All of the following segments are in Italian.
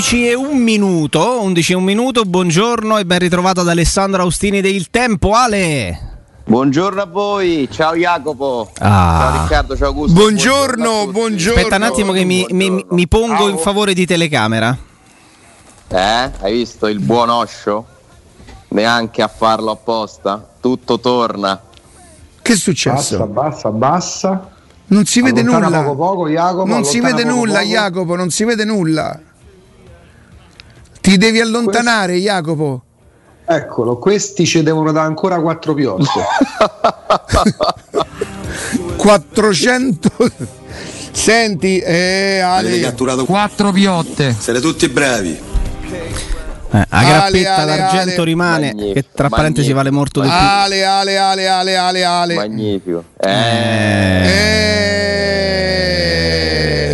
11 e un minuto, 11 e un minuto, buongiorno e ben ritrovato ad Alessandro Austini del Tempo. Ale! Buongiorno a voi, ciao Jacopo, Ah. ciao Riccardo, ciao Augusto. Buongiorno, tutti. buongiorno. Aspetta un attimo che mi, mi- mi pongo in favore di telecamera. Eh, hai visto il buon Osho? Neanche a farlo apposta, tutto torna. Che è Bassa, successo? bassa, bassa. Non si vede Allontana nulla. poco poco, Jacopo, non si vede poco nulla, poco. Jacopo, non si vede nulla. Ti devi allontanare, Jacopo. Eccolo, questi ci devono dare ancora quattro piotte. 400 Senti, eh, Avete Ale, catturato Quattro piotte. Siete tutti bravi. Eh, la Ale, grappetta Ale, d'argento Ale. rimane, Magnifico, che tra parentesi magnifico. vale molto di più. Ale, Ale, Ale, Ale, Ale, Ale. Magnifico. Eh, Eh,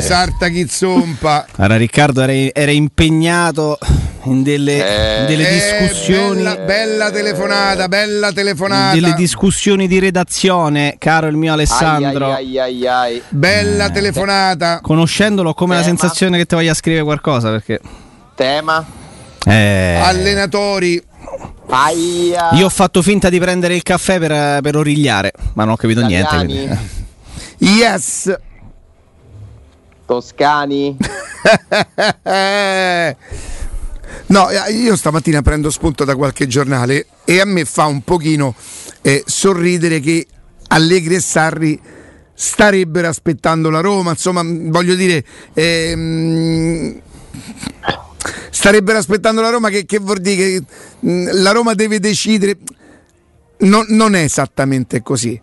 Sarta Chizzompa. Allora, Riccardo era, era impegnato in delle, Eh. in delle Eh, discussioni. bella, bella telefonata, bella telefonata. Delle discussioni di redazione, caro il mio Alessandro. ai, ai, ai, ai. Bella telefonata. Conoscendolo ho come la Eh, ma- sensazione che ti voglia scrivere qualcosa perché Tema? eh, Allenatori. Aia. io ho fatto finta di prendere il caffè per, per origliare, ma non ho capito Italiani, niente. quindi- Yes. Toscani. No, eh, io stamattina prendo spunto da qualche giornale e a me fa un pochino eh, sorridere che Allegri e Sarri starebbero aspettando la Roma, insomma, mh, voglio dire, ehm, starebbero aspettando la Roma che, che vuol dire che mh, la Roma deve decidere, Non- non è esattamente così.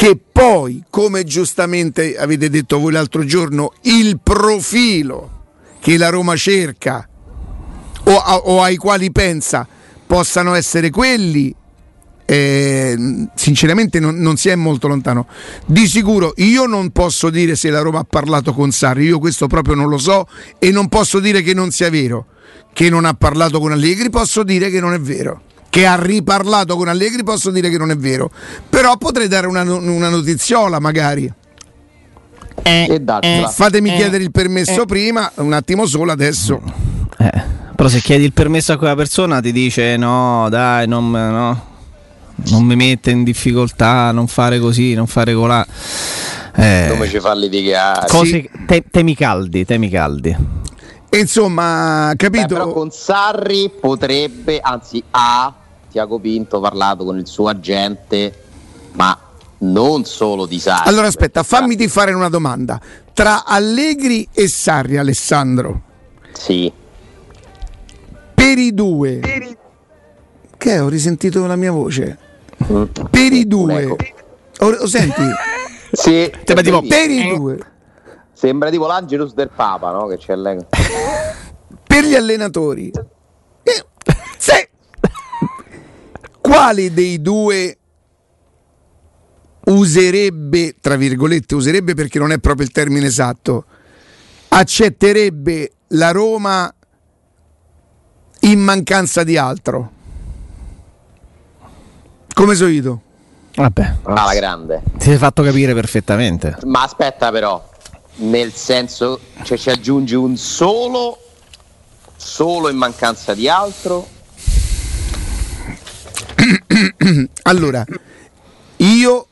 Che poi, come giustamente avete detto voi l'altro giorno, il profilo che la Roma cerca o, o ai quali pensa possano essere quelli, eh, sinceramente non, non si è molto lontano. Di sicuro io non posso dire se la Roma ha parlato con Sarri, io questo proprio non lo so e non posso dire che non sia vero. Che non ha parlato con Allegri, posso dire che non è vero. Che ha riparlato con Allegri, posso dire che non è vero. Però potrei dare una, una notiziola magari. e datela. Fatemi chiedere il permesso prima, un attimo solo adesso. Eh, però se chiedi il permesso a quella persona ti dice no, dai, non, no, non mi mette in difficoltà, non fare così, non fare colà. Eh, Come ci fa litigare? cose, te- temi caldi, temi caldi. Insomma, Beh, capito? però con Sarri potrebbe, anzi ha Tiago Pinto parlato con il suo agente, ma non solo di Sarri. Allora aspetta, fammi di fare una domanda. Tra Allegri e Sarri, Alessandro, Sì. per i due, che ho risentito la mia voce? Per i due, Ecco. o, o senti? Sì, Sembra tipo- Per i due, Sembra tipo l'Angelus del Papa, no? Che c'è lei. per gli allenatori, eh, quali dei due userebbe, tra virgolette, userebbe perché non è proprio il termine esatto, accetterebbe la Roma in mancanza di altro? Come so io? Vabbè, Alla grande. ti sei fatto capire perfettamente. Ma aspetta però, nel senso, cioè ci aggiungi un solo, solo in mancanza di altro. Allora, io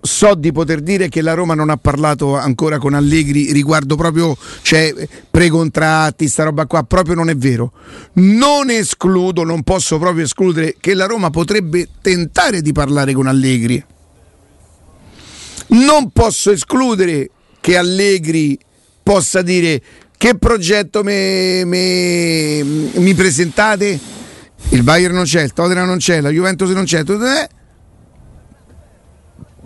so di poter dire che la Roma non ha parlato ancora con Allegri riguardo proprio cioè, precontratti, sta roba qua, proprio non è vero. Non escludo, non posso proprio escludere che la Roma potrebbe tentare di parlare con Allegri. Non posso escludere che Allegri possa dire che progetto me- me- mi presentate? Il Bayern non c'è, il Tottenham non c'è, la Juventus non c'è. tutto- eh,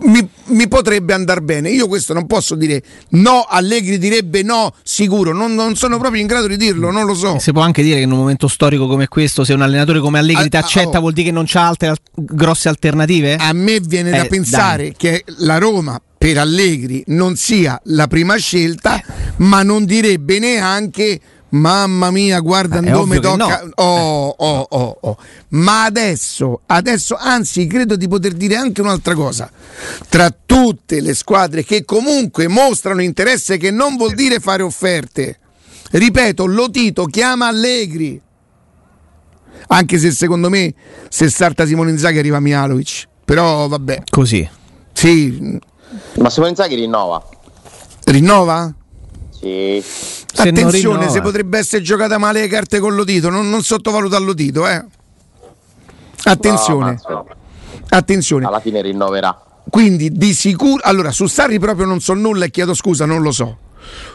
mi, mi potrebbe andare bene. Io questo non posso dire no, Allegri direbbe no, sicuro, non, non sono proprio in grado di dirlo, non lo so. Si può anche dire che in un momento storico come questo, se un allenatore come Allegri ti accetta, oh. vuol dire che non c'ha altre al- grosse alternative? A me viene da Eh, pensare che la Roma per Allegri non sia la prima scelta, ma non direbbe neanche mamma mia, guarda Eh, dove tocca. no. Oh, oh, oh, oh. Ma adesso, adesso, anzi, credo di poter dire anche un'altra cosa. Tra tutte le squadre che comunque mostrano interesse, che non vuol dire fare offerte. Ripeto, Lotito chiama Allegri. Anche se secondo me se salta Simone Inzaghi arriva Mialovic. Però vabbè. Così. Sì. Ma Simone Inzaghi rinnova? Rinnova? Sì. Se Attenzione, se potrebbe essere giocata male le carte con Lotito, non, non sottovaluta Lotito, eh. Attenzione, No, attenzione. alla fine rinnoverà. Quindi di sicuro, allora su Sarri proprio non so nulla e chiedo scusa, non lo so.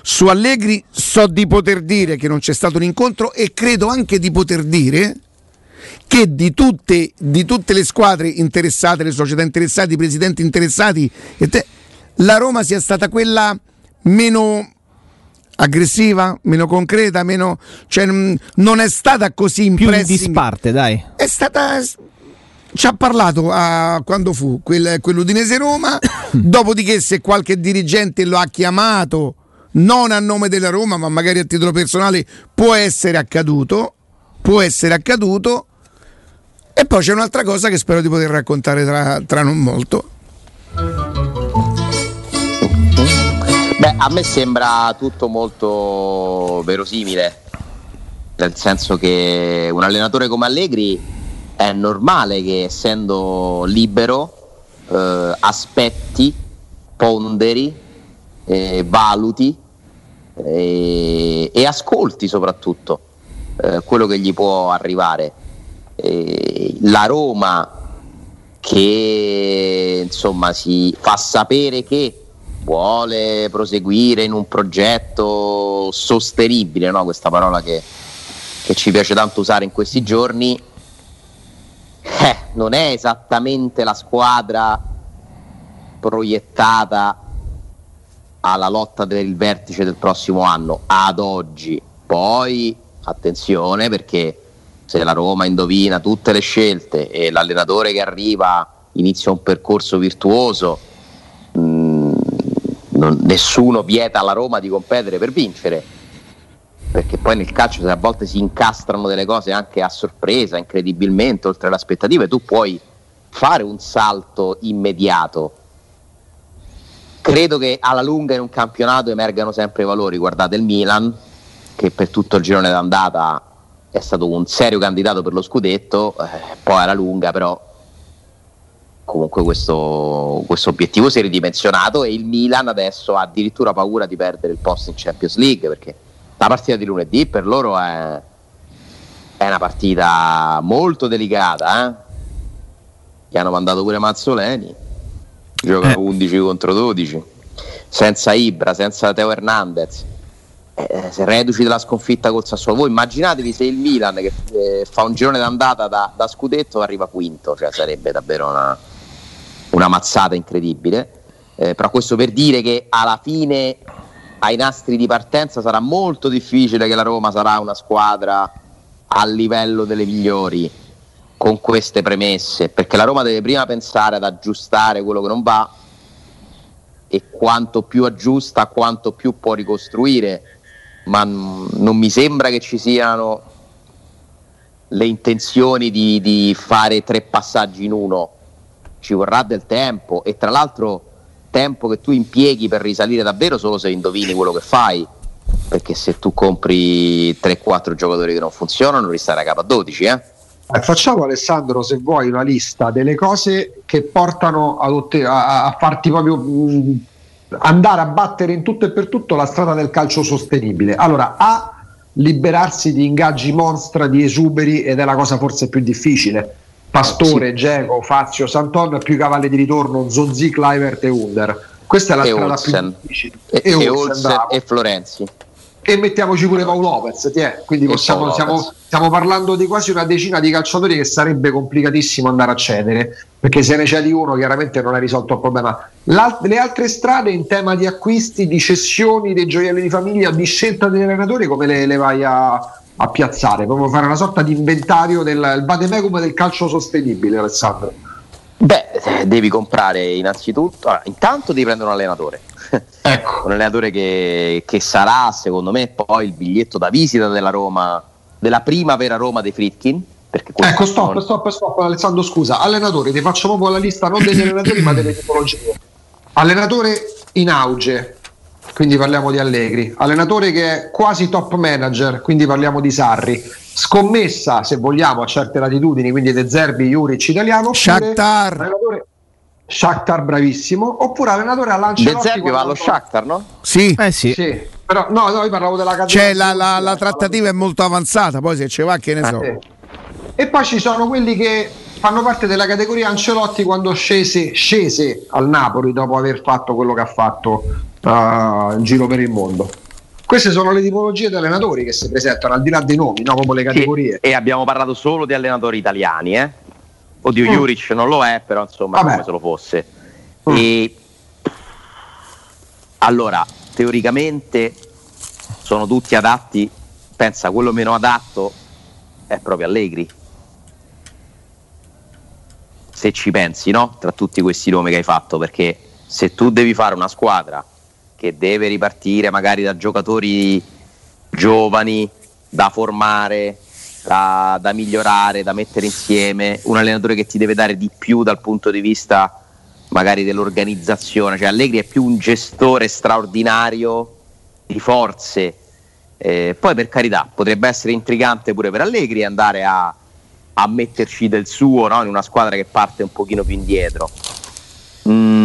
Su Allegri so di poter dire che non c'è stato un incontro e credo anche di poter dire che di tutte, di tutte le squadre interessate, le società interessate, i presidenti interessati, te- la Roma sia stata quella meno aggressiva, meno concreta, meno, cioè, mh, non è stata così in Più in disparte, dai. È stata. Ci ha parlato a, quando fu quel, quell'Udinese Roma. Dopodiché, se qualche dirigente lo ha chiamato, non a nome della Roma, ma magari a titolo personale, può essere accaduto. Può essere accaduto. E poi c'è un'altra cosa che spero di poter raccontare tra, tra non molto. A me sembra tutto molto verosimile, nel senso che un allenatore come Allegri è normale che essendo libero eh, aspetti, ponderi, eh, valuti eh, e ascolti soprattutto eh, quello che gli può arrivare. La Roma che insomma si fa sapere che vuole proseguire in un progetto sostenibile, no? questa parola che, che ci piace tanto usare in questi giorni, eh, non è esattamente la squadra proiettata alla lotta per il vertice del prossimo anno ad oggi. Poi attenzione perché se la Roma indovina tutte le scelte e l'allenatore che arriva inizia un percorso virtuoso, non- nessuno vieta alla Roma di competere per vincere. Perché poi nel calcio a volte si incastrano delle cose anche a sorpresa, incredibilmente, oltre le aspettative, tu puoi fare un salto immediato. Credo che alla lunga in un campionato emergano sempre i valori. Guardate il Milan, che per tutto il girone d'andata è stato un serio candidato per lo scudetto, eh, poi alla lunga però comunque questo, questo obiettivo si è ridimensionato e il Milan adesso ha addirittura paura di perdere il posto in Champions League perché la partita di lunedì per loro è, è una partita molto delicata. Eh? Gli hanno mandato pure Mazzoleni, giocano Eh. 11 contro 12, senza Ibra, senza Teo Hernandez. Eh, se reduci della sconfitta col Sassuolo, voi immaginatevi se il Milan che eh, fa un girone d'andata da, da scudetto arriva quinto, cioè sarebbe davvero una, una mazzata incredibile. Eh, però questo per dire che alla fine ai nastri di partenza sarà molto difficile che la Roma sarà una squadra a livello delle migliori con queste premesse, perché la Roma deve prima pensare ad aggiustare quello che non va e quanto più aggiusta, quanto più può ricostruire, ma non mi sembra che ci siano le intenzioni di, di fare tre passaggi in uno, ci vorrà del tempo e tra l'altro tempo che tu impieghi per risalire davvero solo se indovini quello che fai, perché se tu compri 3-4 giocatori che non funzionano ristai a capo a 12, eh? Facciamo Alessandro, se vuoi, una lista delle cose che portano otte- a, a farti proprio mh, andare a battere in tutto e per tutto la strada del calcio sostenibile. Allora, A, liberarsi di ingaggi monstra, di esuberi, ed è la cosa forse più difficile. Pastore, Geco, Fazio, Santon, più i cavalli di ritorno, Zonzi, Clivert e Under. Questa è la E strada Olsen. più difficile. E, E e Olsen, Olsen e Florenzi. e mettiamoci pure Paolo Lopez, ti è. quindi possiamo, stiamo, stiamo parlando di quasi una decina di calciatori che sarebbe complicatissimo andare a cedere, perché se ne cedi uno chiaramente non hai risolto il problema. L'al- le altre strade in tema di acquisti, di cessioni dei gioielli di famiglia, di scelta degli allenatori, come le, le vai a, a piazzare? Proprio fare una sorta di inventario del il vademecum del calcio sostenibile, Alessandro. Beh, eh, devi comprare innanzitutto, allora, intanto devi prendere un allenatore. Ecco. un allenatore che, che sarà, secondo me, poi il biglietto da visita della Roma, della prima vera Roma dei Fritkin. Ecco, stop, non- stop, stop, Alessandro, scusa. Allenatore, ti faccio proprio la lista non degli allenatori, ma delle tipologie. Allenatore in auge, quindi parliamo di Allegri. Allenatore che è quasi top manager, quindi parliamo di Sarri. Scommessa, se vogliamo, a certe latitudini, quindi De Zerbi, Juric italiano. Shakhtar. Allenatore... Shakhtar bravissimo, oppure allenatore a Lancelotti. De Zerbi va allo Shakhtar, no? Sì. Eh sì. Sì, però no, no, io parlavo della categoria. Cioè, la, la, la trattativa è molto avanzata, poi se ci va che ne so. Eh, E poi ci sono quelli che fanno parte della categoria Ancelotti quando scese, scese al Napoli dopo aver fatto quello che ha fatto uh, in giro per il mondo. Queste sono le tipologie di allenatori che si presentano al di là dei nomi, no? proprio le categorie. E abbiamo parlato solo di allenatori italiani, eh? Oddio, Mm. Juric non lo è, però insomma, Vabbè. come se lo fosse. Mm. E allora, teoricamente sono tutti adatti. Pensa, quello meno adatto è proprio Allegri. Se ci pensi, no? Tra tutti questi nomi che hai fatto, perché se tu devi fare una squadra che deve ripartire magari da giocatori giovani da formare, da, da migliorare, da mettere insieme, un allenatore che ti deve dare di più dal punto di vista magari dell'organizzazione, cioè Allegri è più un gestore straordinario di forze. Eh, poi per carità potrebbe essere intrigante pure per Allegri andare a, a metterci del suo no? in una squadra che parte un pochino più indietro. Mm,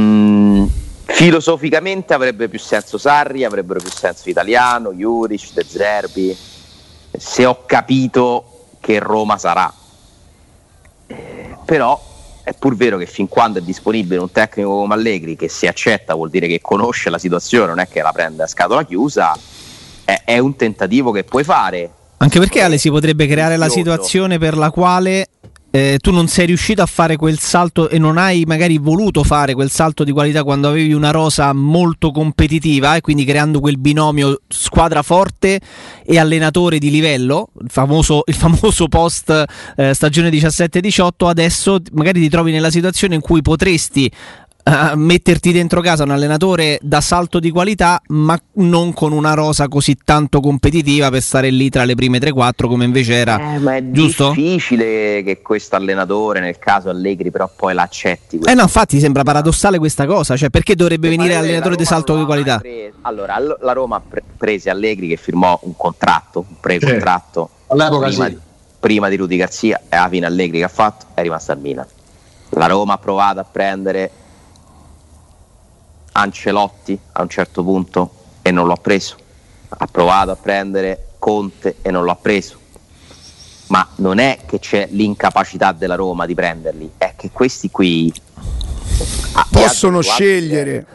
filosoficamente avrebbe più senso Sarri, avrebbero più senso Italiano, Juric, De Zerbi, se ho capito che Roma sarà. Però è pur vero che fin quando è disponibile un tecnico come Allegri che se accetta vuol dire che conosce la situazione, non è che la prende a scatola chiusa, è, è un tentativo che puoi fare. Anche perché Ale si potrebbe creare la situazione per la quale eh, tu non sei riuscito a fare quel salto e non hai magari voluto fare quel salto di qualità quando avevi una rosa molto competitiva e quindi creando quel binomio squadra forte e allenatore di livello, il famoso, il famoso post eh, stagione 17-18, adesso magari ti trovi nella situazione in cui potresti eh, metterti dentro casa un allenatore da salto di qualità, ma non con una rosa così tanto competitiva per stare lì tra le prime 3-4 come invece era. Eh, ma è giusto? difficile che questo allenatore, nel caso Allegri, però poi l'accetti. Eh no, infatti sembra paradossale questa cosa, cioè perché dovrebbe venire allenatore di salto di qualità? pre- allora, all- la Roma ha pre- prese Allegri che firmò un contratto, un pre-contratto All'epoca prima, sì. di, prima di Rudy Garzia e alla fine Allegri che ha fatto è rimasto al Milan. La Roma ha provato a prendere Ancelotti a un certo punto e non l'ha preso. Ha provato a prendere Conte e non l'ha preso. Ma non è che c'è l'incapacità della Roma di prenderli, è che questi qui ah, Possono scegliere.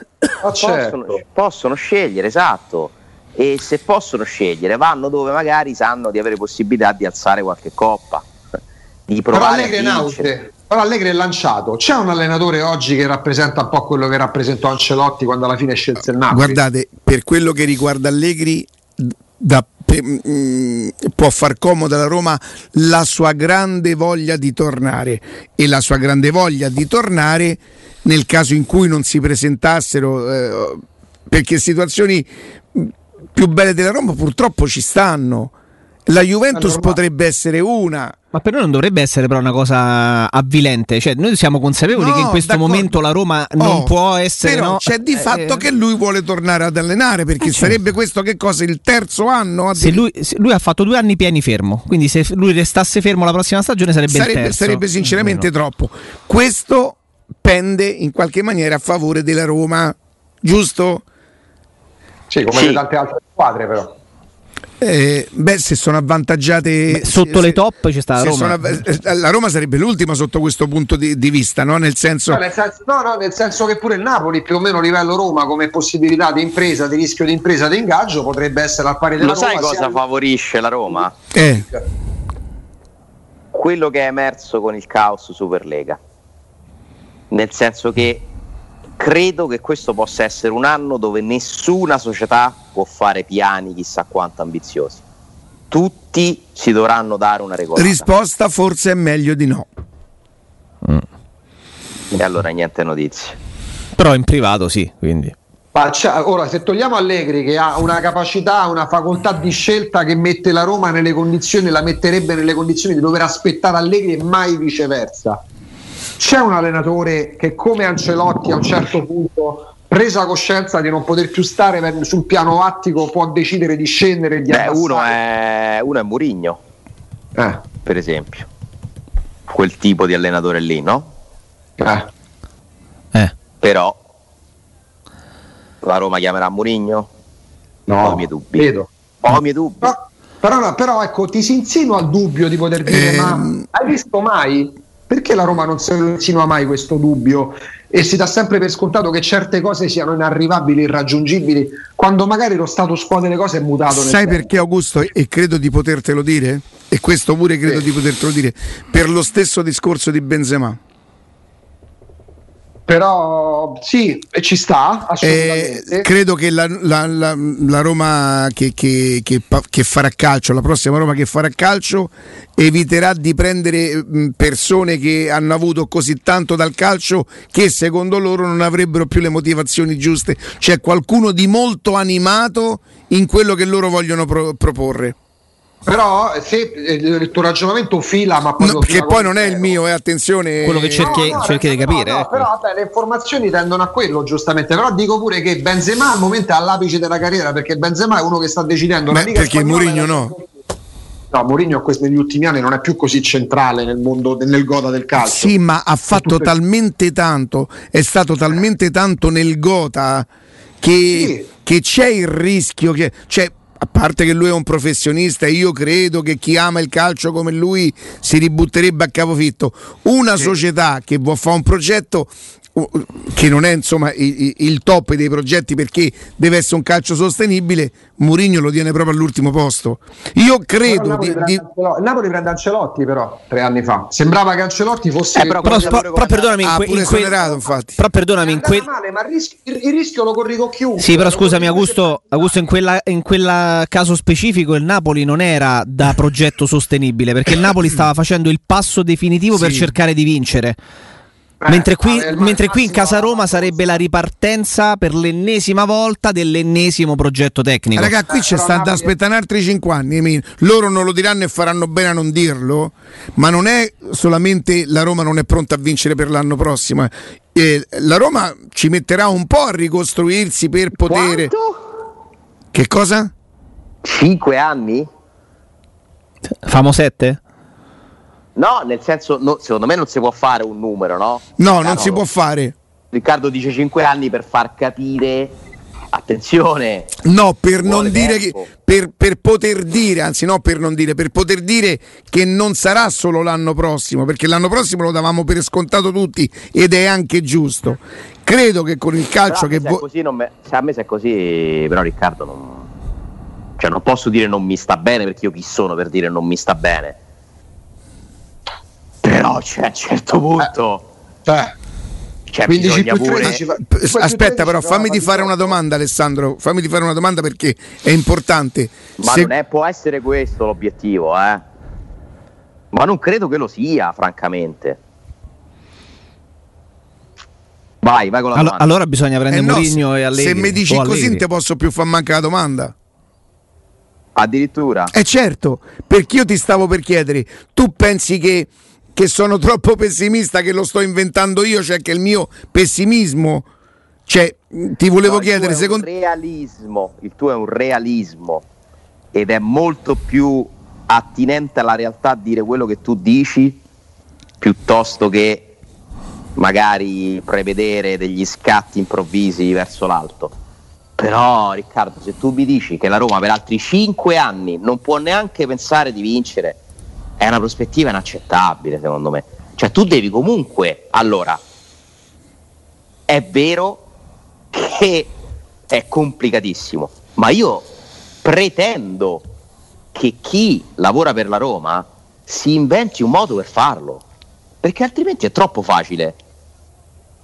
Ma certo. possono, possono scegliere, esatto. E se possono scegliere, vanno dove magari sanno di avere possibilità di alzare qualche coppa, di Però provare Allegri è a vincere. Però Allegri è lanciato. C'è un allenatore oggi che rappresenta un po' quello che rappresentò Ancelotti quando alla fine scelse il Napoli. Guardate, per quello che riguarda Allegri, da- pe- mm, può far comodo alla Roma la sua grande voglia di tornare e la sua grande voglia di tornare nel caso in cui non si presentassero eh, perché situazioni mm, più belle della Roma purtroppo ci stanno. La Juventus normale. potrebbe essere una. Ma per noi non dovrebbe essere però una cosa avvilente, cioè noi siamo consapevoli No, che in questo d'accordo. momento la Roma non Oh, può essere... Però no, c'è di eh, fatto eh, che lui vuole tornare ad allenare perché Eh, certo. sarebbe questo che cosa? Il terzo anno? Se lui, se lui ha fatto due anni pieni fermo, quindi se lui restasse fermo la prossima stagione sarebbe, il sarebbe, terzo. sarebbe sinceramente Almeno. troppo. Questo pende in qualche maniera a favore della Roma, giusto? Sì, come Sì. le tante altre squadre, però. Eh, beh, se sono avvantaggiate Beh, sotto se- le top ci sta la se Roma. avv- eh, la Roma sarebbe l'ultima sotto questo punto di, di vista, no? Nel senso, No, nel senso, no, no, nel senso che pure il Napoli, più o meno a livello Roma, come possibilità di impresa, di rischio di impresa, di ingaggio, potrebbe essere al pari della Lo sai Roma. cosa sia- favorisce la Roma? eh, Quello che è emerso con il caos Superlega. Nel senso che credo che questo possa essere un anno dove nessuna società può fare piani chissà quanto ambiziosi. Tutti si dovranno dare una regolata. risposta forse è meglio di no. e allora niente notizie. Però in privato sì, quindi. Ora, se togliamo Allegri che ha una capacità, una facoltà di scelta che mette la Roma nelle condizioni, la metterebbe nelle condizioni di dover aspettare Allegri e mai viceversa. C'è un allenatore che come Ancelotti a un certo punto presa coscienza di non poter più stare sul piano attico può decidere di scendere e di Beh, uno è, uno è Murigno eh. per esempio quel tipo di allenatore lì no? Eh. Eh. però la Roma chiamerà Murigno? No, ho i miei dubbi vedo. ho i miei dubbi però, però, però, ecco ti si insinua il dubbio di poter dire eh, ma hai visto mai perché la Roma non si insinua mai questo dubbio? E si dà sempre per scontato che certe cose siano inarrivabili, irraggiungibili, quando magari lo status quo delle cose è mutato? Sai perché Augusto, e credo di potertelo dire, e questo pure credo sì. di potertelo dire, per lo stesso discorso di Benzema però sì, ci sta assolutamente. Eh, credo che la, la, la, la Roma che, che, che, che, farà calcio, la prossima Roma che farà calcio, eviterà di prendere persone che hanno avuto così tanto dal calcio che secondo loro non avrebbero più le motivazioni giuste. C'è qualcuno di molto animato in quello che loro vogliono pro- proporre. Però se eh, il tuo ragionamento fila, ma poi no, che poi non è il mio, eh, attenzione. Quello che cerchi, no, no, cerchi di capire. No, ecco. Però vabbè, le informazioni tendono a quello, giustamente. Però dico pure che Benzema al momento è all'apice della carriera, perché Benzema è uno che sta decidendo Beh, Perché Mourinho no. No, Mourinho negli ultimi anni non è più così centrale nel mondo, nel goda del calcio. Sì, ma ha fatto talmente tanto, è stato talmente tanto nel gota che, sì. che c'è il rischio che... Cioè, a parte che lui è un professionista, io credo che chi ama il calcio come lui si ributterebbe a capofitto. Una società che vuole fare un progetto che non è insomma il, il, top dei progetti perché deve essere un calcio sostenibile, Mourinho lo tiene proprio all'ultimo posto. Io credo il Napoli, di, di... il Napoli prende Ancelotti però tre anni fa. Sembrava che Ancelotti fosse eh, però, però, però, però perdonami in, ah, que, in quel... infatti. Però perdonami in quel... male, ma il rischio, il rischio lo corri con chiunque. Sì, però scusami Augusto, Augusto in quella in quel caso specifico il Napoli non era da progetto sostenibile perché il Napoli stava facendo il passo definitivo sì. per cercare di vincere. Eh, mentre qui, mentre qui in casa Roma sarebbe la ripartenza per l'ennesima volta dell'ennesimo progetto tecnico. Raga, qui c'è sta da aspettare altri 5 anni. Loro non lo diranno e faranno bene a non dirlo, ma non è solamente la Roma non è pronta a vincere per l'anno prossimo. Eh, la Roma ci metterà un po' a ricostruirsi per poter. Quanto? Che cosa? 5 anni? Famo 7? No, nel senso, no, secondo me non si può fare un numero, no? No, non si può fare. Riccardo dice 5 anni per far capire, attenzione. No, per non dire che, per, per, poter dire, anzi no per non dire, per poter dire che non sarà solo l'anno prossimo, perché l'anno prossimo lo davamo per scontato tutti ed è anche giusto. Credo che con il calcio che vo- così me, se a me se è così, però Riccardo non cioè non posso dire non mi sta bene perché io chi sono per dire non mi sta bene però cioè, a un certo punto. Eh, cioè, 15 più 13 pure... aspetta però fammi di fare una domanda Alessandro. Fammi di fare una domanda perché è importante. Ma Se... non è, può essere questo l'obiettivo eh? ma non credo che lo sia francamente. Vai vai con la allora, allora bisogna prendere eh Mourinho no, e Allegri se mi dici così non ti posso più far mancare la domanda. Addirittura? Eh certo perché io ti stavo per chiedere tu pensi che che sono troppo pessimista, che lo sto inventando io, cioè che il mio pessimismo, cioè ti volevo no, chiedere, secondo realismo, il tuo è un realismo ed è molto più attinente alla realtà dire quello che tu dici piuttosto che magari prevedere degli scatti improvvisi verso l'alto. Però Riccardo, se tu mi dici che la Roma per altri 5 anni non può neanche pensare di vincere, è una prospettiva inaccettabile secondo me. Cioè tu devi comunque, allora, è vero che è complicatissimo, ma io pretendo che chi lavora per la Roma si inventi un modo per farlo, perché altrimenti è troppo facile.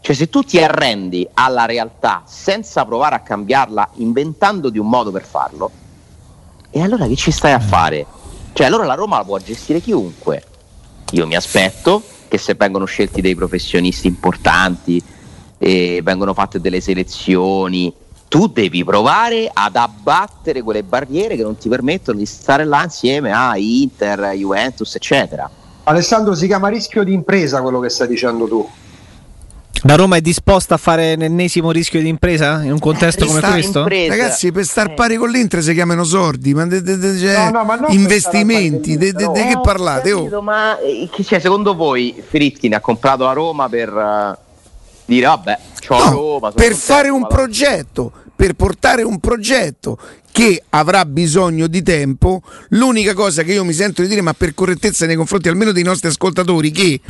Cioè se tu ti arrendi alla realtà senza provare a cambiarla, inventando di un modo per farlo, e allora che ci stai a fare? Cioè allora la Roma la può gestire chiunque. Io mi aspetto che se vengono scelti dei professionisti importanti e vengono fatte delle selezioni, tu devi provare ad abbattere quelle barriere che non ti permettono di stare là insieme a Inter, Juventus, eccetera. Alessandro, si chiama rischio di impresa quello che stai dicendo tu. La Roma è disposta a fare l'ennesimo rischio di impresa in un contesto Eh, come questo? impresa. Ragazzi, per star pari con l'Inter si chiamano sordi, ma de- de- de- cioè, No, no, investimenti, di Eh, che parlate? capito, Oh? Ma eh, che c'è, secondo voi Fritkin ha comprato la Roma per eh, dire vabbè, c'ho Roma. per fare un progetto, per portare un progetto che avrà bisogno di tempo, l'unica cosa che io mi sento di dire, ma per correttezza nei confronti almeno dei nostri ascoltatori, che,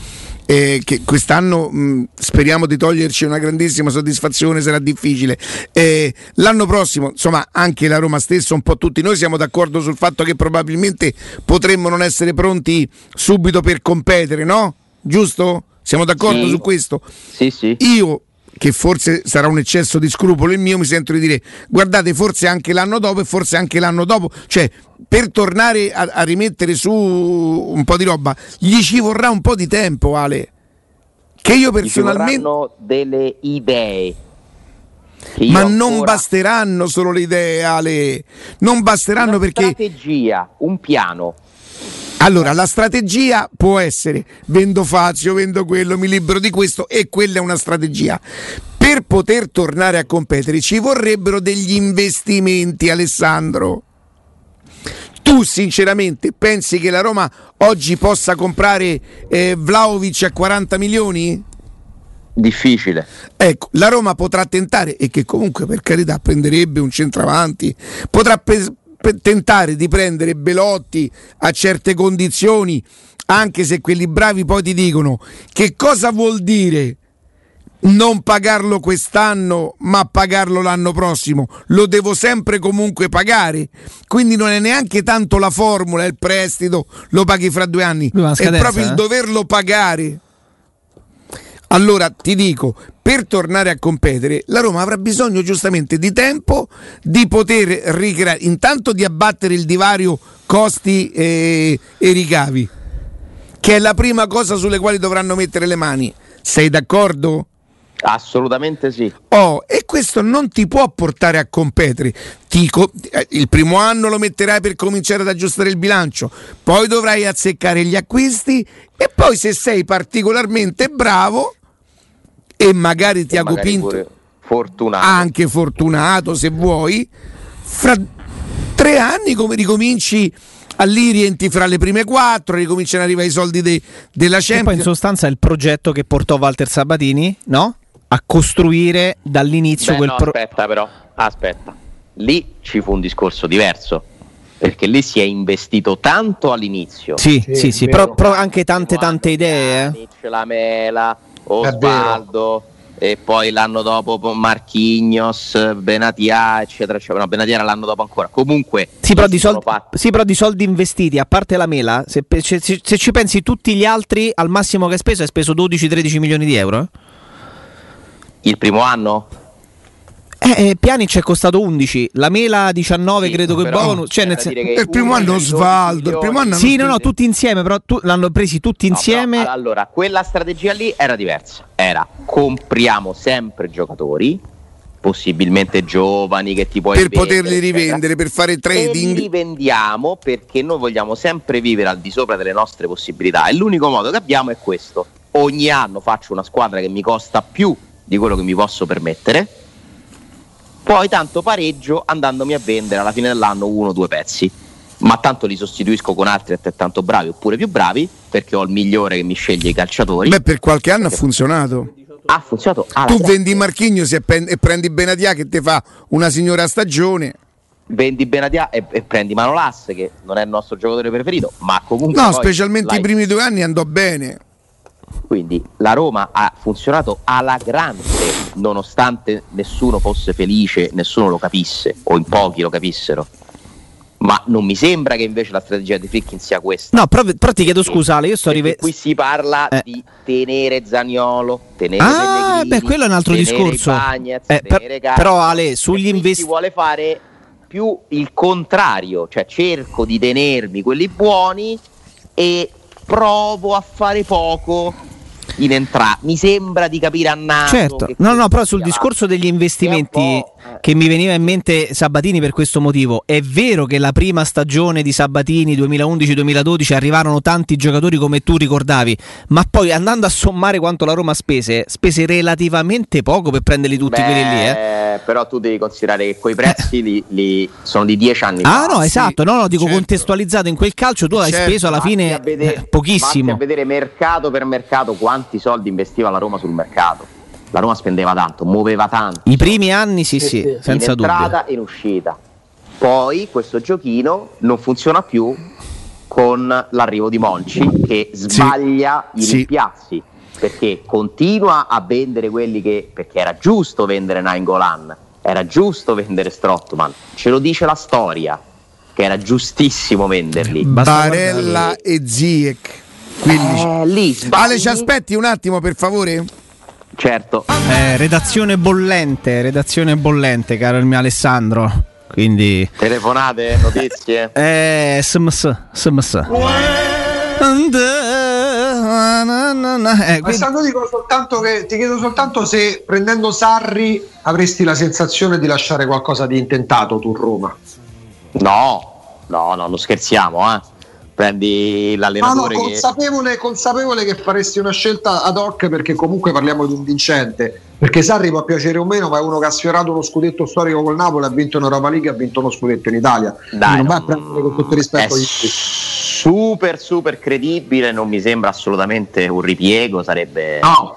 eh, che quest'anno mh, speriamo di toglierci una grandissima soddisfazione, sarà difficile. Eh, l'anno prossimo, insomma, anche la Roma stessa, un po' tutti noi siamo d'accordo sul fatto che probabilmente potremmo non essere pronti subito per competere, no? Giusto? Siamo d'accordo Sì. su questo? Sì, sì. io che forse sarà un eccesso di scrupolo il mio, mi sento di dire guardate forse anche l'anno dopo e forse anche l'anno dopo, cioè per tornare a, a rimettere su un po' di roba gli ci vorrà un po' di tempo Ale, che io Gli ci personalmente... vorranno delle idee. Ma non ancora- basteranno solo le idee Ale, non basteranno una perché... strategia, un piano. Allora, la strategia può essere vendo Fazio, vendo quello, mi libero di questo e quella è una strategia. Per poter tornare a competere ci vorrebbero degli investimenti, Alessandro. Tu sinceramente pensi che la Roma oggi possa comprare eh, Vlaovic a 40 milioni? Difficile. Ecco, la Roma potrà tentare, e che comunque per carità prenderebbe un centravanti, potrà pe- tentare di prendere Belotti a certe condizioni, anche se quelli bravi poi ti dicono che cosa vuol dire non pagarlo quest'anno ma pagarlo l'anno prossimo. Lo devo sempre comunque pagare. Quindi non è neanche tanto la formula il prestito lo paghi fra due anni. È scadenza, proprio il eh? doverlo pagare allora ti dico, per tornare a competere, la Roma avrà bisogno giustamente di tempo, di poter ricreare, intanto di abbattere il divario costi e, e ricavi, che è la prima cosa sulle quali dovranno mettere le mani. Sei d'accordo? Assolutamente sì. Oh, e questo non ti può portare a competere. Co- eh, il primo anno lo metterai per cominciare ad aggiustare il bilancio, poi dovrai azzeccare gli acquisti e poi se sei particolarmente bravo e magari Tiago Pinto Fortunato. anche fortunato se vuoi, fra tre anni come ricominci a lì rientri fra le prime quattro, ricominciano ad arrivare i soldi de- della Che poi in Champions. sostanza è il progetto che portò Walter Sabatini, no? A costruire dall'inizio Beh, quel no, pro- aspetta però, aspetta. Lì ci fu un discorso diverso. Perché lì si è investito tanto all'inizio. Sì, Sì, sì, sì, però, però anche tante tante idee. eh. La Mela. Osvaldo e poi l'anno dopo Marchignos, Benatia, eccetera, eccetera. No, Benatia era l'anno dopo ancora. Comunque, Sì però, soldi, sì, però di soldi investiti, a parte la mela, se, se- se- se ci pensi tutti gli altri, al massimo che hai speso, hai speso 12-13 milioni di euro. il primo anno? Eh, eh, Pjanic è costato 11, la mela 19 Sì, credo che però bonus. Cioè, nel sen- Il primo anno dei 12 Osvaldo, il primo anno Sì, no, no, tutti insieme, però tu, l'hanno presi tutti No, insieme. però, allora, quella strategia lì era diversa. Era compriamo sempre giocatori, possibilmente giovani che ti puoi per vendere, poterli eccetera. rivendere, per fare E li trading. rivendiamo perché noi vogliamo sempre vivere al di sopra delle nostre possibilità e l'unico modo che abbiamo è questo. Ogni anno faccio una squadra che mi costa più di quello che mi posso permettere, poi tanto pareggio andandomi a vendere alla fine dell'anno uno o due pezzi. Ma tanto li sostituisco con altri altrettanto bravi oppure più bravi perché ho il migliore che mi sceglie i calciatori. Beh, per qualche anno ha funzionato. ha funzionato Tu grande. vendi Marchignos e, e prendi Benatia che ti fa una signora stagione. vendi Benatia e, e prendi Manolas che non è il nostro giocatore preferito ma comunque No, specialmente i primi due anni andò bene. Quindi la Roma ha funzionato alla grande nonostante nessuno fosse felice nessuno lo capisse o in pochi lo capissero ma non mi sembra che invece la strategia di Frickin sia questa No, però, però ti chiedo scusa, Ale, io sto rivedendo. qui si parla Eh. di tenere Zaniolo tenere Ah, beh, quello è un altro discorso. Bagnez, Eh, per- però, Ale, sugli E qui investi- si vuole fare più il contrario, cioè cerco di tenermi quelli buoni e provo a fare poco in entrata. Mi sembra di capire a naso Certo, no, no, però sul discorso degli investimenti. Che mi veniva in mente Sabatini per questo motivo. È vero che la prima stagione di Sabatini 2011-2012 arrivarono tanti giocatori come tu ricordavi, ma poi andando a sommare quanto la Roma spese, spese relativamente poco per prenderli tutti Beh, quelli lì. Eh. Però tu devi considerare che quei prezzi li, li- sono di dieci anni Ah fa. no, esatto, no, no, dico certo. contestualizzato in quel calcio tu hai Certo, speso alla Vatti fine vedere- eh, pochissimo. vatti a vedere mercato per mercato quanti soldi investiva la Roma sul mercato. La Roma spendeva tanto, muoveva tanto. I primi anni sì, Sì, sì, sì. senza in dubbio. entrata e in uscita. Poi questo giochino non funziona più con l'arrivo di Monci che sbaglia i Sì. rimpiazzi perché continua a vendere quelli che perché era giusto vendere Nainggolan, era giusto vendere Strottman, ce lo dice la storia che era giustissimo venderli. Barella e Ziek. 15. Eh, lì sbagli. Ale, ci aspetti un attimo per favore? Certo. Eh, redazione bollente, redazione bollente, caro il mio Alessandro. Quindi Telefonate, notizie. eh sms sms. Eh, quindi- Alessandro dico soltanto che ti chiedo soltanto se prendendo Sarri avresti la sensazione di lasciare qualcosa di intentato tu Roma. No, no, no, non scherziamo, eh. Prendi No, no, l'allenatore che consapevole, consapevole che faresti una scelta ad hoc perché comunque parliamo di un vincente. Perché Sarri può piacere o meno, ma è uno che ha sfiorato uno scudetto storico col Napoli, ha vinto in Europa League, ha vinto uno scudetto in Italia. Dai, non vai a non- prendere con tutto il rispetto è gli- super super credibile, non mi sembra assolutamente un ripiego, sarebbe, No,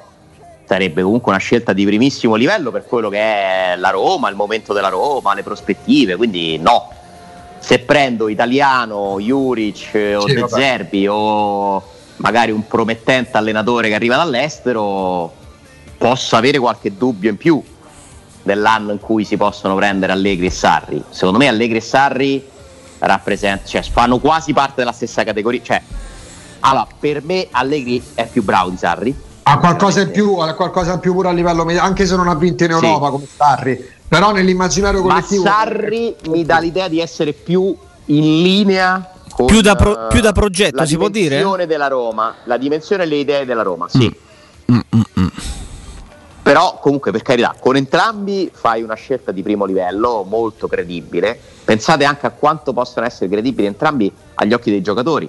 sarebbe comunque una scelta di primissimo livello per quello che è la Roma, il momento della Roma, le prospettive, quindi no. Se prendo italiano, Juric eh, o Sì, De. Zerbi o magari un promettente allenatore che arriva dall'estero, posso avere qualche dubbio in più dell'anno in cui si possono prendere Allegri e Sarri. Secondo me Allegri e Sarri cioè, fanno quasi parte della stessa categoria. Cioè, allora, per me Allegri è più bravo di Sarri. ha qualcosa in più, ha qualcosa in più pure a livello medio, anche se non ha vinto in Sì. Europa come Sarri. Però nell'immaginario Ma collettivo Sarri mi dà l'idea di essere più in linea con Più da pro- eh, più da progetto, la si può dire? dimensione della Roma, la dimensione e le idee della Roma, sì. Mm, mm, mm. Però comunque per carità, con entrambi fai una scelta di primo livello molto credibile. Pensate anche a quanto possono essere credibili entrambi agli occhi dei giocatori,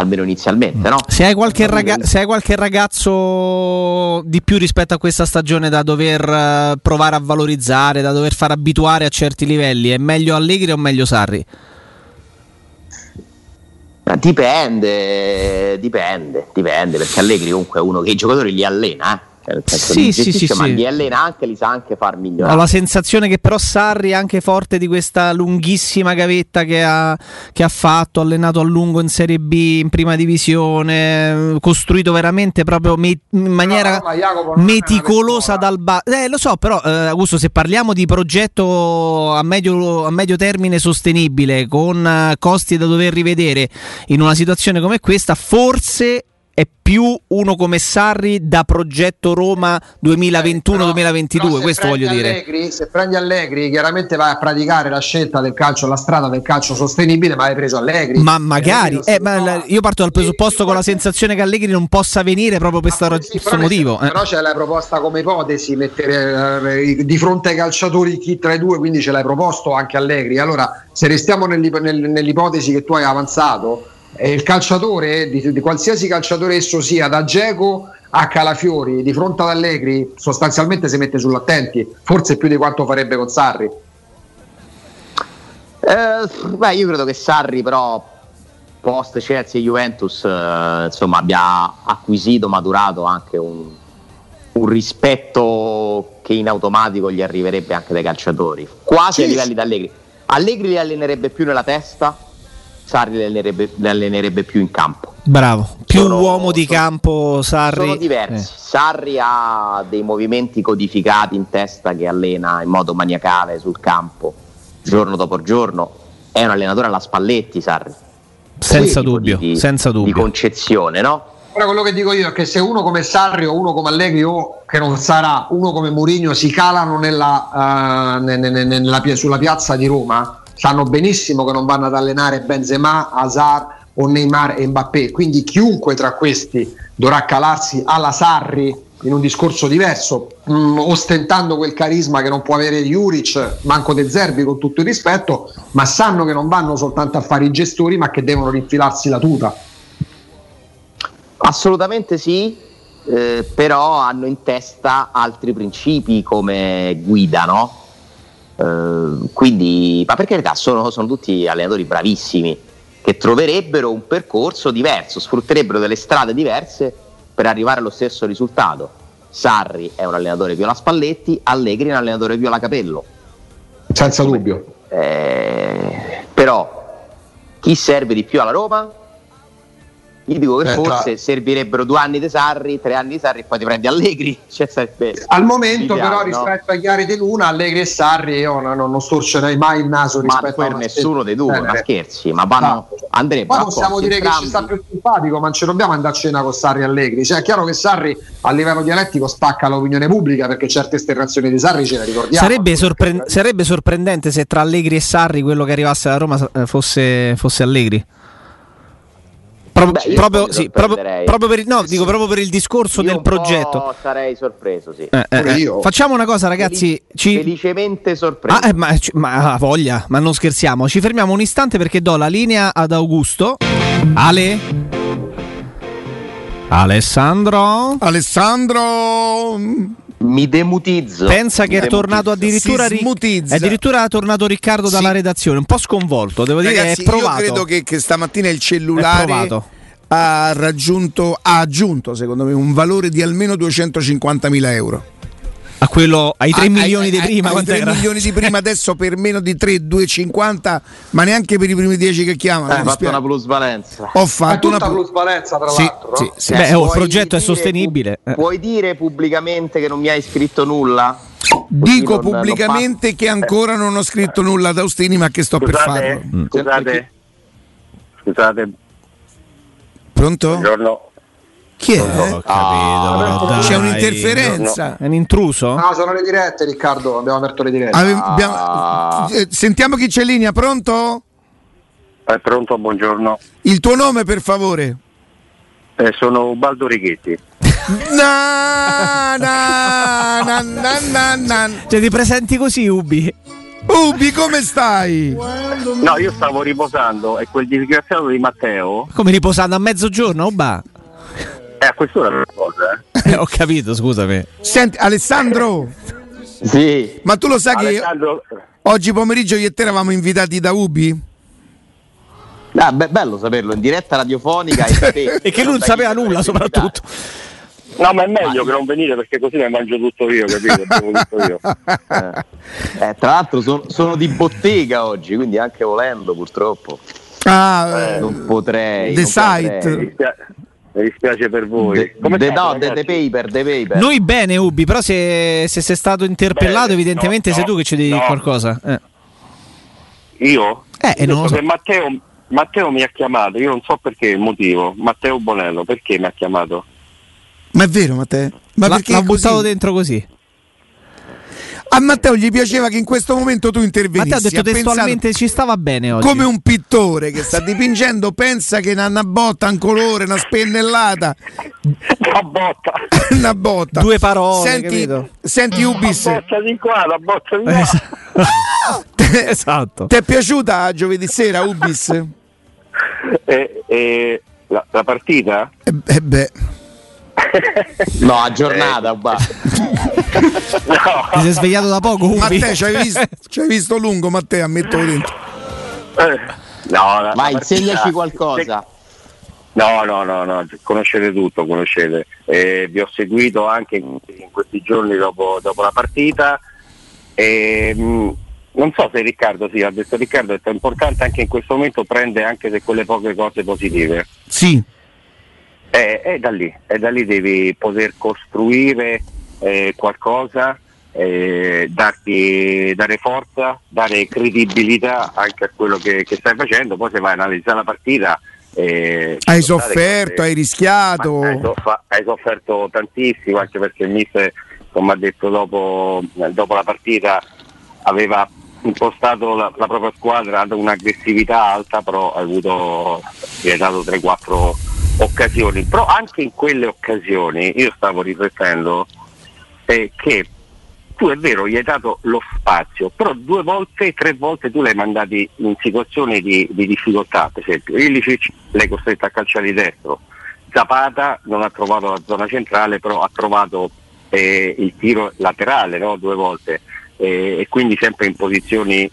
almeno inizialmente, no? Se hai, qualche raga- se hai qualche ragazzo di più rispetto a questa stagione da dover eh, provare a valorizzare, da dover far abituare a certi livelli, è meglio Allegri o meglio Sarri? Ma Dipende, dipende, dipende, perché Allegri comunque è uno che i giocatori li allena, eh. Cioè, Sì, sì, sì, ma sì. allena anche, li sa anche far Ho migliorare. la sensazione che però Sarri è anche forte di questa lunghissima gavetta che ha, che ha fatto, allenato a lungo in Serie B, in prima divisione, costruito veramente proprio me- in maniera ma Jacopo, meticolosa dal basso. Eh, lo so, però, eh, Augusto, se parliamo di progetto a medio, a medio termine sostenibile, con eh, costi da dover rivedere in una situazione come questa, forse è più uno come Sarri da progetto Roma 2021-2022. Però se questo voglio dire. Allegri, se prendi Allegri, chiaramente vai a praticare la scelta del calcio, la strada del calcio sostenibile, ma hai preso Allegri. Ma magari, Allegri eh, ma io parto dal presupposto con la sensazione che Allegri non possa venire proprio per sta- sì, questo però motivo. nel- eh. Però ce l'hai proposta come ipotesi, mettere eh, di fronte ai calciatori chi tra i due, quindi ce l'hai proposto anche Allegri. Allora, se restiamo nell'ip- nel- nell'ipotesi che tu hai avanzato, eh, il calciatore, di, di qualsiasi calciatore esso sia, da Geco a Calafiori, di fronte ad Allegri, sostanzialmente si mette sull'attenti, forse più di quanto farebbe con Sarri. Eh, beh, io credo che Sarri però post Chelsea e Juventus eh, insomma abbia acquisito, maturato anche un, un rispetto che in automatico gli arriverebbe anche dai calciatori, quasi Sì. a livelli da Allegri. Allegri li allenerebbe più nella testa, Sarri li allenerebbe, più in campo. Bravo, più Sono- uomo di sono- campo Sarri. Sono diversi. Eh. Sarri ha dei movimenti codificati in testa che allena in modo maniacale sul campo, giorno dopo giorno. È un allenatore alla Spalletti, Sarri. Senza dubbio, di- senza Di dubbio. concezione, no? Ora quello che dico io è che se uno come Sarri o uno come Allegri o che non sarà uno come Mourinho si calano nella, ne- ne- ne- nella sulla piazza di Roma, sanno benissimo che non vanno ad allenare Benzema, Hazard o Neymar e Mbappé, quindi chiunque tra questi dovrà calarsi alla Sarri in un discorso diverso, mh, mm, ostentando quel carisma che non può avere Juric, manco De Zerbi con tutto il rispetto, ma sanno che non vanno soltanto a fare i gestori, ma che devono rinfilarsi la tuta. Assolutamente sì, eh, però hanno in testa altri principi come guida, no? Eh, quindi, ma per carità, sono, sono tutti allenatori bravissimi che troverebbero un percorso diverso, sfrutterebbero delle strade diverse per arrivare allo stesso risultato. Sarri è un allenatore Viola Spalletti, Allegri è un allenatore Viola Capello. Senza dubbio. Eh, però chi serve di più alla Roma? Io dico che eh, forse tra... servirebbero due anni di Sarri, tre anni di Sarri e poi ti prendi Allegri. Cioè, Al momento, però, no? rispetto agli Chiari di Luna, Allegri e Sarri, io non, non storcerei mai il naso rispetto ma per nessuno dei due, ma scherzi, ma vanno. No. Andrebbero poi possiamo dire entrambi. che ci sta più simpatico, ma non ci dobbiamo andare a cena con Sarri e Allegri. Cioè, è chiaro che Sarri a livello dialettico spacca l'opinione pubblica perché certe esternazioni di Sarri ce le ricordiamo. Sarebbe, sorpre- sarebbe sorprendente se tra Allegri e Sarri quello che arrivasse a Roma eh, fosse, fosse Allegri. Proprio, Beh, proprio, sì, proprio, proprio, per, no, dico proprio per il discorso io del progetto. sarei sorpreso, sì. Eh, eh, eh. Facciamo una cosa, ragazzi. Felice, ci... Felicemente sorpreso. Ah, eh, ma, ma voglia, ma non scherziamo. Ci fermiamo un istante perché do la linea ad Augusto. Ale. Alessandro. Alessandro mi demutizzo. Pensa che è tornato addirittura, ri- è addirittura tornato Riccardo dalla sì. redazione, un po' sconvolto, devo dire Ragazzi, è provato. Io credo che, che stamattina il cellulare ha raggiunto, ha aggiunto secondo me un valore di almeno 250.000 euro a quello, ai 3 ah, milioni ai, di prima. Ai, ai 3 milioni di prima, adesso per meno di 3, 2,50, ma neanche per i primi 10 che chiamano. Eh, hai fatto una plusvalenza. Ho fatto una plusvalenza, tra sì, l'altro. Sì, sì. Beh, oh, il progetto è sostenibile. Pu- puoi dire pubblicamente che non mi hai scritto nulla? Dico pubblicamente che ancora non ho scritto nulla ad Austini, ma che sto scusate, per farlo. Mm. Scusate, scusate. Pronto? Buongiorno. Chi è? Non ho capito, ah, C'è un'interferenza. No. È un intruso? No, sono le dirette, Riccardo. Abbiamo aperto le dirette. Ave- abbiamo... ah. Sentiamo chi c'è in linea. Pronto? È pronto, buongiorno. Il tuo nome, per favore? Eh, sono Ubaldo Righetti. na, na, na, na, na, na. Cioè, ti presenti così, Ubi? Ubi, come stai? No, io stavo riposando e quel disgraziato di Matteo. Come riposando a mezzogiorno, Uba? Eh, a quest'ora non cosa. Eh. ho capito, scusami. Senti, Alessandro. sì. Ma tu lo sai Alessandro... che oggi pomeriggio io e te eravamo invitati da Ubi? Ah, be- bello saperlo in diretta radiofonica e, e che lui non sapeva nulla soprattutto. No, ma è meglio ma... che non venire perché così mi mangio tutto io, capito? tutto io. Eh. Eh, tra l'altro sono, sono, di bottega oggi, quindi anche volendo purtroppo. Ah, eh, non potrei. The non site. Potrei. Mi dispiace per voi. Come de, no, the, the, paper, the paper. Noi bene, Ubi, però se, se sei stato interpellato, bene, evidentemente no, sei tu che ci devi no. qualcosa. Eh. Io? Eh, non so. Matteo, Matteo mi ha chiamato, io non so perché il motivo. Matteo Bonello, perché mi ha chiamato? Ma è vero, Matteo? Ma L'ha, perché l'ha buttato dentro così? A Matteo gli piaceva che in questo momento tu intervenissi. Matteo ha detto testualmente pensato, ci stava bene oggi. Come un pittore che sta dipingendo, pensa che una botta, un colore, una spennellata. Una botta. una botta. Due parole. Senti, senti Ubis. Una bozza di qua, la bozza di là. esatto. Ti è piaciuta giovedì sera Ubis? Eh, eh, la, la, partita? Eh, eh beh. No, a giornata, eh. no. Ti sei svegliato da poco? Matteo, ci hai visto, c'hai visto lungo, Matteo, ammetto dentro. Eh. No, la, Vai, insegnaci qualcosa. No, no, no, no, conoscete tutto, conoscete. Eh, vi ho seguito anche in, in questi giorni dopo, dopo la partita. E, mh, mm, non so se Riccardo, sì, ha detto Riccardo, è importante anche in questo momento prendere anche se quelle poche cose positive. Sì, è, è, da lì, è da lì devi poter costruire eh, qualcosa, eh, darti, dare forza, dare credibilità anche a quello che, che stai facendo, poi se vai a analizzare la partita eh, hai sofferto, hai rischiato. Hai, soffa- hai, sofferto tantissimo, anche perché il mister, come ha detto dopo, dopo la partita, aveva impostato la, la propria squadra ad un'aggressività alta, però ha avuto, gli hai dato 3-4 occasioni, però anche in quelle occasioni io stavo riflettendo eh, che tu è vero, gli hai dato lo spazio, però due volte, tre volte tu l'hai mandati in situazioni di, di difficoltà, per esempio. Ilicic l'hai costretto a calciare di destro, Zapata non ha trovato la zona centrale, però ha trovato eh, il tiro laterale no? due volte eh, e quindi sempre in posizioni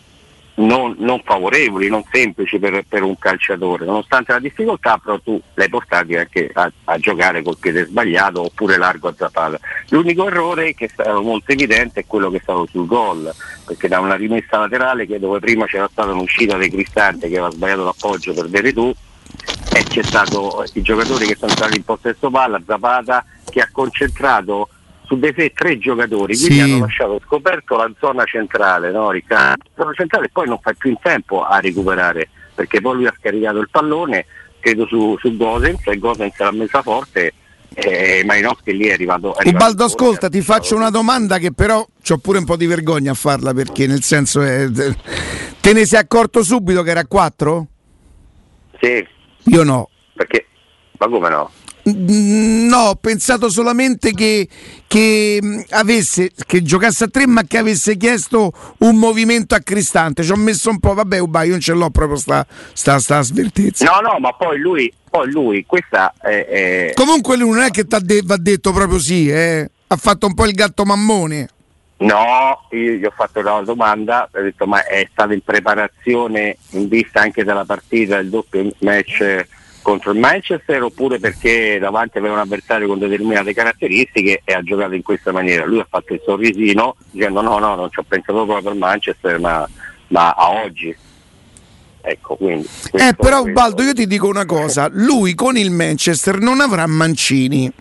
non, non favorevoli, non semplici per, per, un calciatore. Nonostante la difficoltà, però tu l'hai portato anche a, a, giocare col piede sbagliato oppure largo a Zapata. L'unico errore che è stato molto evidente è quello che è stato sul gol, perché da una rimessa laterale che dove prima c'era stata un'uscita dei Cristante che aveva sbagliato l'appoggio per Veretù e c'è stato i giocatori che sono stati in possesso palla, Zapata che ha concentrato su dei sé tre giocatori, quindi sì. hanno lasciato scoperto la zona centrale, no, Riccardo? La zona centrale poi non fai più in tempo a recuperare, perché poi lui ha scaricato il pallone, credo su, su Gosens, e Gosens l'ha messa forte e Malinowski lì è arrivato. È Ubaldo, ascolta, ti faccio una domanda che però ho pure un po' di vergogna a farla perché nel senso è, te ne sei accorto subito che era a 4? Sì. Io no. Perché? Ma come no? No, ho pensato solamente che, che, avesse, che giocasse a tre, ma che avesse chiesto un movimento a Cristante. Ci ho messo un po', vabbè, Ubai, io non ce l'ho proprio sta, sta, sta svertezza. No, no, ma poi lui, poi lui questa è, è... Comunque lui non è che de- va detto proprio sì, eh? ha fatto un po' il gatto mammone. No, io gli ho fatto una domanda, ho detto ma è stato in preparazione in vista anche della partita, il doppio match contro il Manchester oppure perché davanti aveva un avversario con determinate caratteristiche e ha giocato in questa maniera. Lui ha fatto il sorrisino dicendo no, no, non ci ho pensato proprio per Manchester, ma, ma a oggi. Ecco, quindi, eh, però. Baldo, io ti dico una cosa, lui con il Manchester non avrà Mancini.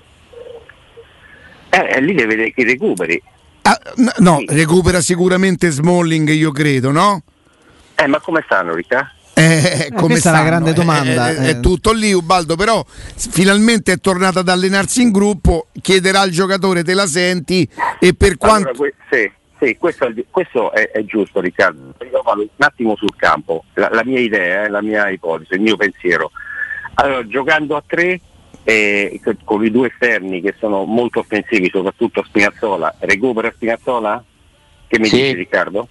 Eh, lì deve vedere chi recuperi. Ah, no, sì. recupera sicuramente Smalling, io credo, no? Eh, ma come stanno, Ricca? Eh, eh, questa stanno? è una grande domanda. È, è, è, tutto lì, Ubaldo. Però finalmente è tornato ad allenarsi in gruppo. Chiederà al giocatore: te la senti? E per quanto. Allora, sì, sì, questo, è, questo è, giusto, Riccardo. Io vado un attimo sul campo. La, la mia idea, eh, la mia ipotesi, il mio pensiero. Allora, giocando a tre, eh, con i due esterni che sono molto offensivi, soprattutto Spinazzola, recupera Spinazzola? Che mi sì. dici, Riccardo?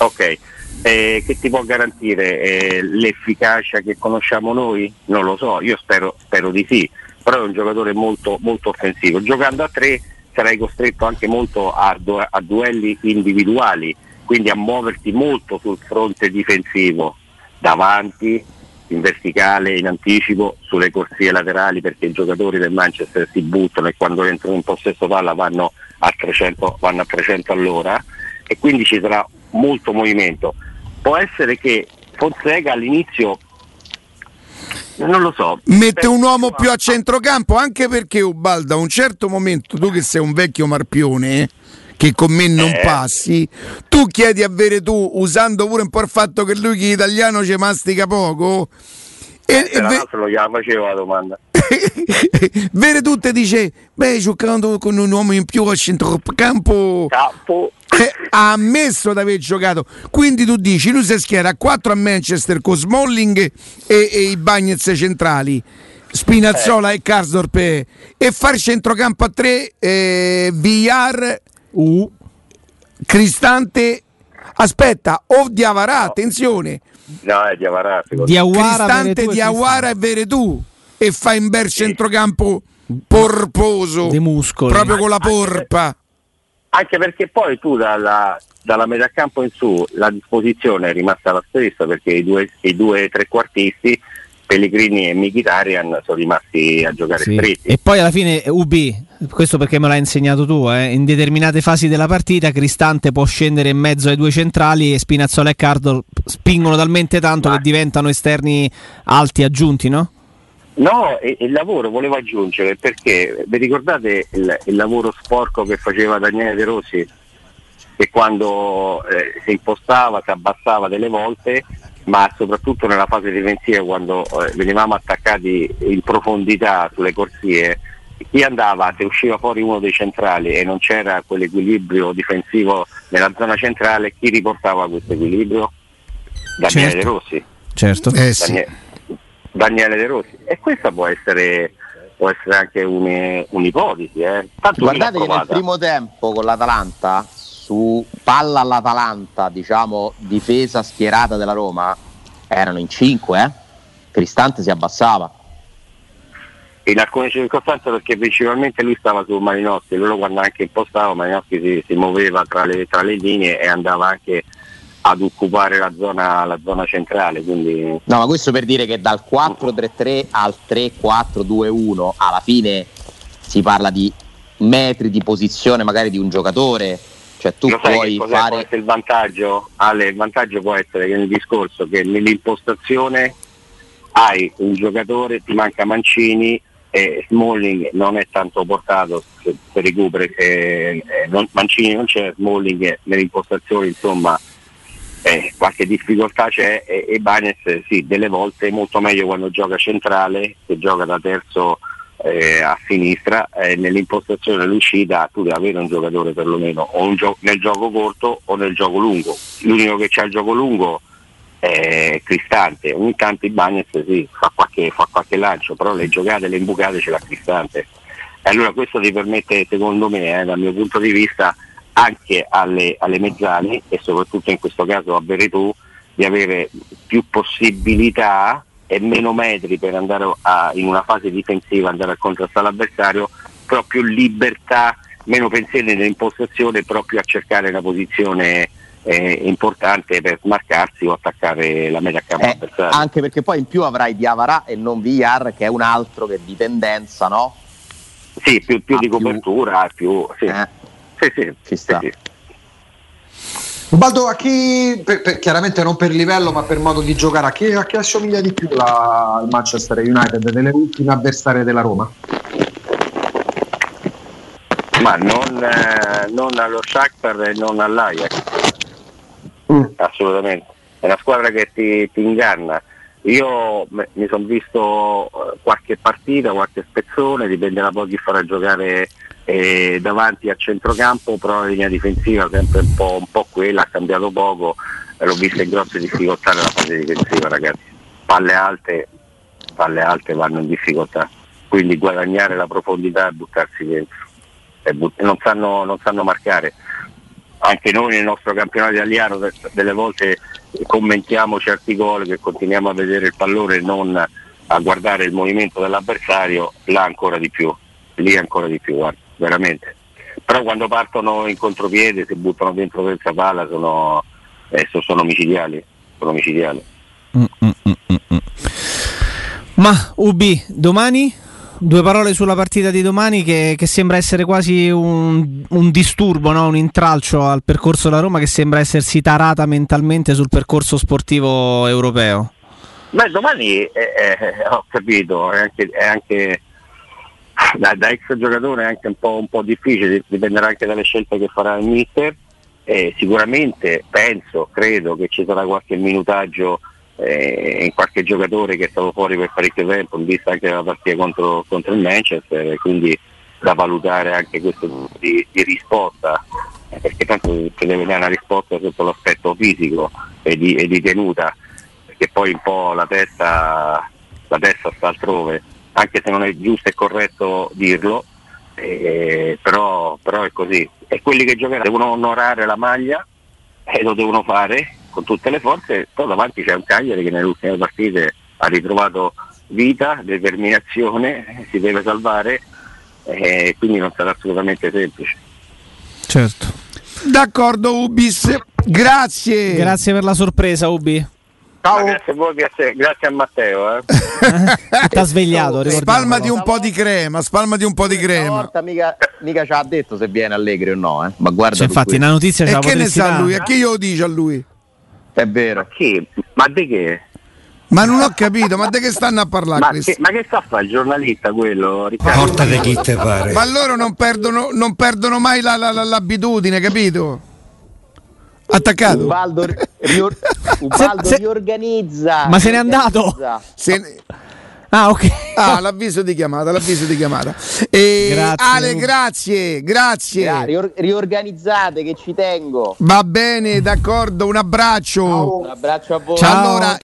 Ok eh, che ti può garantire eh, l'efficacia che conosciamo noi? Non lo so, io spero, spero di sì, però è un giocatore molto, molto offensivo. Giocando a tre sarai costretto anche molto a, du- a duelli individuali, quindi a muoverti molto sul fronte difensivo, davanti, in verticale, in anticipo, sulle corsie laterali perché i giocatori del Manchester si buttano e quando entrano in possesso palla vanno a 300, vanno a 300 all'ora e quindi ci sarà molto movimento può essere che Fonseca all'inizio non lo so. Mette un uomo più a centrocampo anche perché Ubalda a un certo momento, tu che sei un vecchio marpione, che con me non eh. passi, tu chiedi a Veretù, usando pure un po' il fatto che lui che italiano ci mastica poco. E, eh, e ve- lo facevo la domanda. Veretù ti dice, beh, giocando con un uomo in più a centrocampo... Campo eh, ha ammesso di aver giocato. Quindi tu dici, lui si schiera a 4 a Manchester con Smalling e, e i Bagnets centrali. Spinazzola eh. e Karsdorp e far centrocampo a 3 eh, VR uh. Cristante aspetta o Diavarà no. attenzione no è Diawara, Cristante Diawara e Veretù e fa in bel sì. centrocampo porposo di muscoli proprio con la porpa anche perché poi tu dalla, dalla metà campo in su la disposizione è rimasta la stessa perché i due, i due trequartisti Pellegrini e Mkhitaryan sono rimasti a giocare sì. stretti. E poi alla fine UB, questo perché me l'hai insegnato tu, eh, in determinate fasi della partita Cristante può scendere in mezzo ai due centrali e Spinazzola e Cardo spingono talmente tanto Ma... che diventano esterni alti aggiunti, no? No, il lavoro volevo aggiungere perché vi ricordate il, il, lavoro sporco che faceva Daniele De Rossi? Che quando eh, si impostava, si abbassava delle volte, ma soprattutto nella fase difensiva quando eh, venivamo attaccati in profondità sulle corsie, chi andava, se usciva fuori uno dei centrali e non c'era quell'equilibrio difensivo nella zona centrale, chi riportava questo equilibrio? Daniele certo. De Rossi. Certo. Eh, sì. Daniele De Rossi. E questa può essere, può essere anche un, un'ipotesi. Eh. Guardate che nel primo tempo con l'Atalanta, su palla all'Atalanta, diciamo difesa schierata della Roma, erano in 5, eh? Cristante si abbassava in alcune circostanze perché principalmente lui stava su Malinowski, loro quando anche impostava Malinowski si, si muoveva tra le, tra le, linee e andava anche ad occupare la zona, la zona, centrale. Quindi... No, ma questo per dire che dal 4-3-3 al 3-4-2-1 alla fine si parla di metri di posizione magari di un giocatore. Cioè tu Lo puoi fare. il vantaggio? Ale, il vantaggio può essere che nel discorso che nell'impostazione hai un giocatore, ti manca Mancini, e Smalling non è tanto portato per, per recuperi, eh, Mancini non c'è, Smalling nell'impostazione insomma eh, qualche difficoltà c'è e, e Banes sì, delle volte è molto meglio quando gioca centrale che gioca da terzo eh, a sinistra eh, nell'impostazione dell'uscita tu devi avere un giocatore perlomeno o gio- nel gioco corto o nel gioco lungo. L'unico che c'ha il gioco lungo eh, Cristante, ogni tanto il Bagnes sì, fa qualche, fa qualche lancio, però le giocate, le imbucate ce l'ha Cristante. E allora questo ti permette, secondo me, eh, dal mio punto di vista, anche alle, alle mezzane e soprattutto in questo caso a Veretù, di avere più possibilità e meno metri per andare a, in una fase difensiva, andare a contrastare l'avversario, però più libertà, meno pensieri nell'impostazione, proprio a cercare una posizione eh, importante per smarcarsi o attaccare la media campo eh, Anche perché poi in più avrai Diavara e non Villar che è un altro che di tendenza, no? Sì, più, più di copertura, più... Sì, eh. sì, sì, ci sta. Sì, Baldo, a chi, per, per, chiaramente non per livello ma per modo di giocare, a chi, a chi assomiglia di più la, il Manchester United nelle ultime avversarie della Roma? Ma non, eh, non allo Shakhtar e non all'Ajax mm. assolutamente. È una squadra che ti, ti inganna. Io mi sono visto eh, qualche partita, qualche spezzone, dipende da poi chi farà giocare eh, davanti a centrocampo, però la linea difensiva sempre un po', un po quella, ha cambiato poco e l'ho vista in grosse difficoltà nella fase difensiva ragazzi. Palle alte, palle alte vanno in difficoltà, quindi guadagnare la profondità e buttarsi dentro. E but- non, sanno, non sanno marcare anche noi nel nostro campionato italiano delle volte commentiamo certi gol che continuiamo a vedere il pallone e non a guardare il movimento dell'avversario, là ancora di più, lì ancora di più, guarda, veramente. Però quando partono in contropiede, si buttano dentro questa palla, sono, eh, sono micidiali. Sono micidiali. Mm, mm, mm, mm, mm. Ma Ubi, domani? Due parole sulla partita di domani che, che sembra essere quasi un, un disturbo, no? un intralcio al percorso della Roma che sembra essersi tarata mentalmente sul percorso sportivo europeo. Beh, domani eh, eh, ho capito, è anche, è anche da, da, ex giocatore è anche un po', un po', difficile, dipenderà anche dalle scelte che farà il mister. Eh, sicuramente penso, credo che ci sarà qualche minutaggio eh, in qualche giocatore che è stato fuori per parecchio tempo in vista anche della partita contro, contro il Manchester quindi da valutare anche questo di, di risposta eh, perché tanto si deve dare una risposta sotto l'aspetto fisico e di, e di, tenuta perché poi un po' la testa, la testa sta altrove anche se non è giusto e corretto dirlo eh, però, però è così. E quelli che giocheranno devono onorare la maglia e lo devono fare con tutte le forze, poi davanti c'è un Cagliari che nelle ultime partite ha ritrovato vita, determinazione, si deve salvare e quindi non sarà assolutamente semplice. Certo. D'accordo Ubis, grazie. Grazie per la sorpresa Ubi. Ciao. Grazie a voi, grazie, grazie a Matteo. Eh. T'ha svegliato. Spalmati un po' di crema, spalmati un po' di crema. Volta mica, mica ci ha detto se viene allegri o no, eh. ma guarda. Cioè, infatti, una notizia E che ne sa lui? A chi glielo dice a lui? È vero. Ma che? Ma di che? Ma non ho capito, ma di che stanno a parlare? Ma che, ma che sta a fare il giornalista quello? Riccardo? Porta di chi te pare. Ma loro non perdono, non perdono mai la, la, la, l'abitudine, capito? Attaccato. Ubaldo, rior- Ubaldo se, se, riorganizza. Ma se n'è andato? Se ne... Ah, ok. Ah, l'avviso di chiamata, l'avviso di chiamata. E grazie. Ale, grazie, grazie. Gra- rior- riorganizzate che ci tengo. Va bene, d'accordo, un abbraccio. Ciao. Un abbraccio a voi. Ciao. Allora,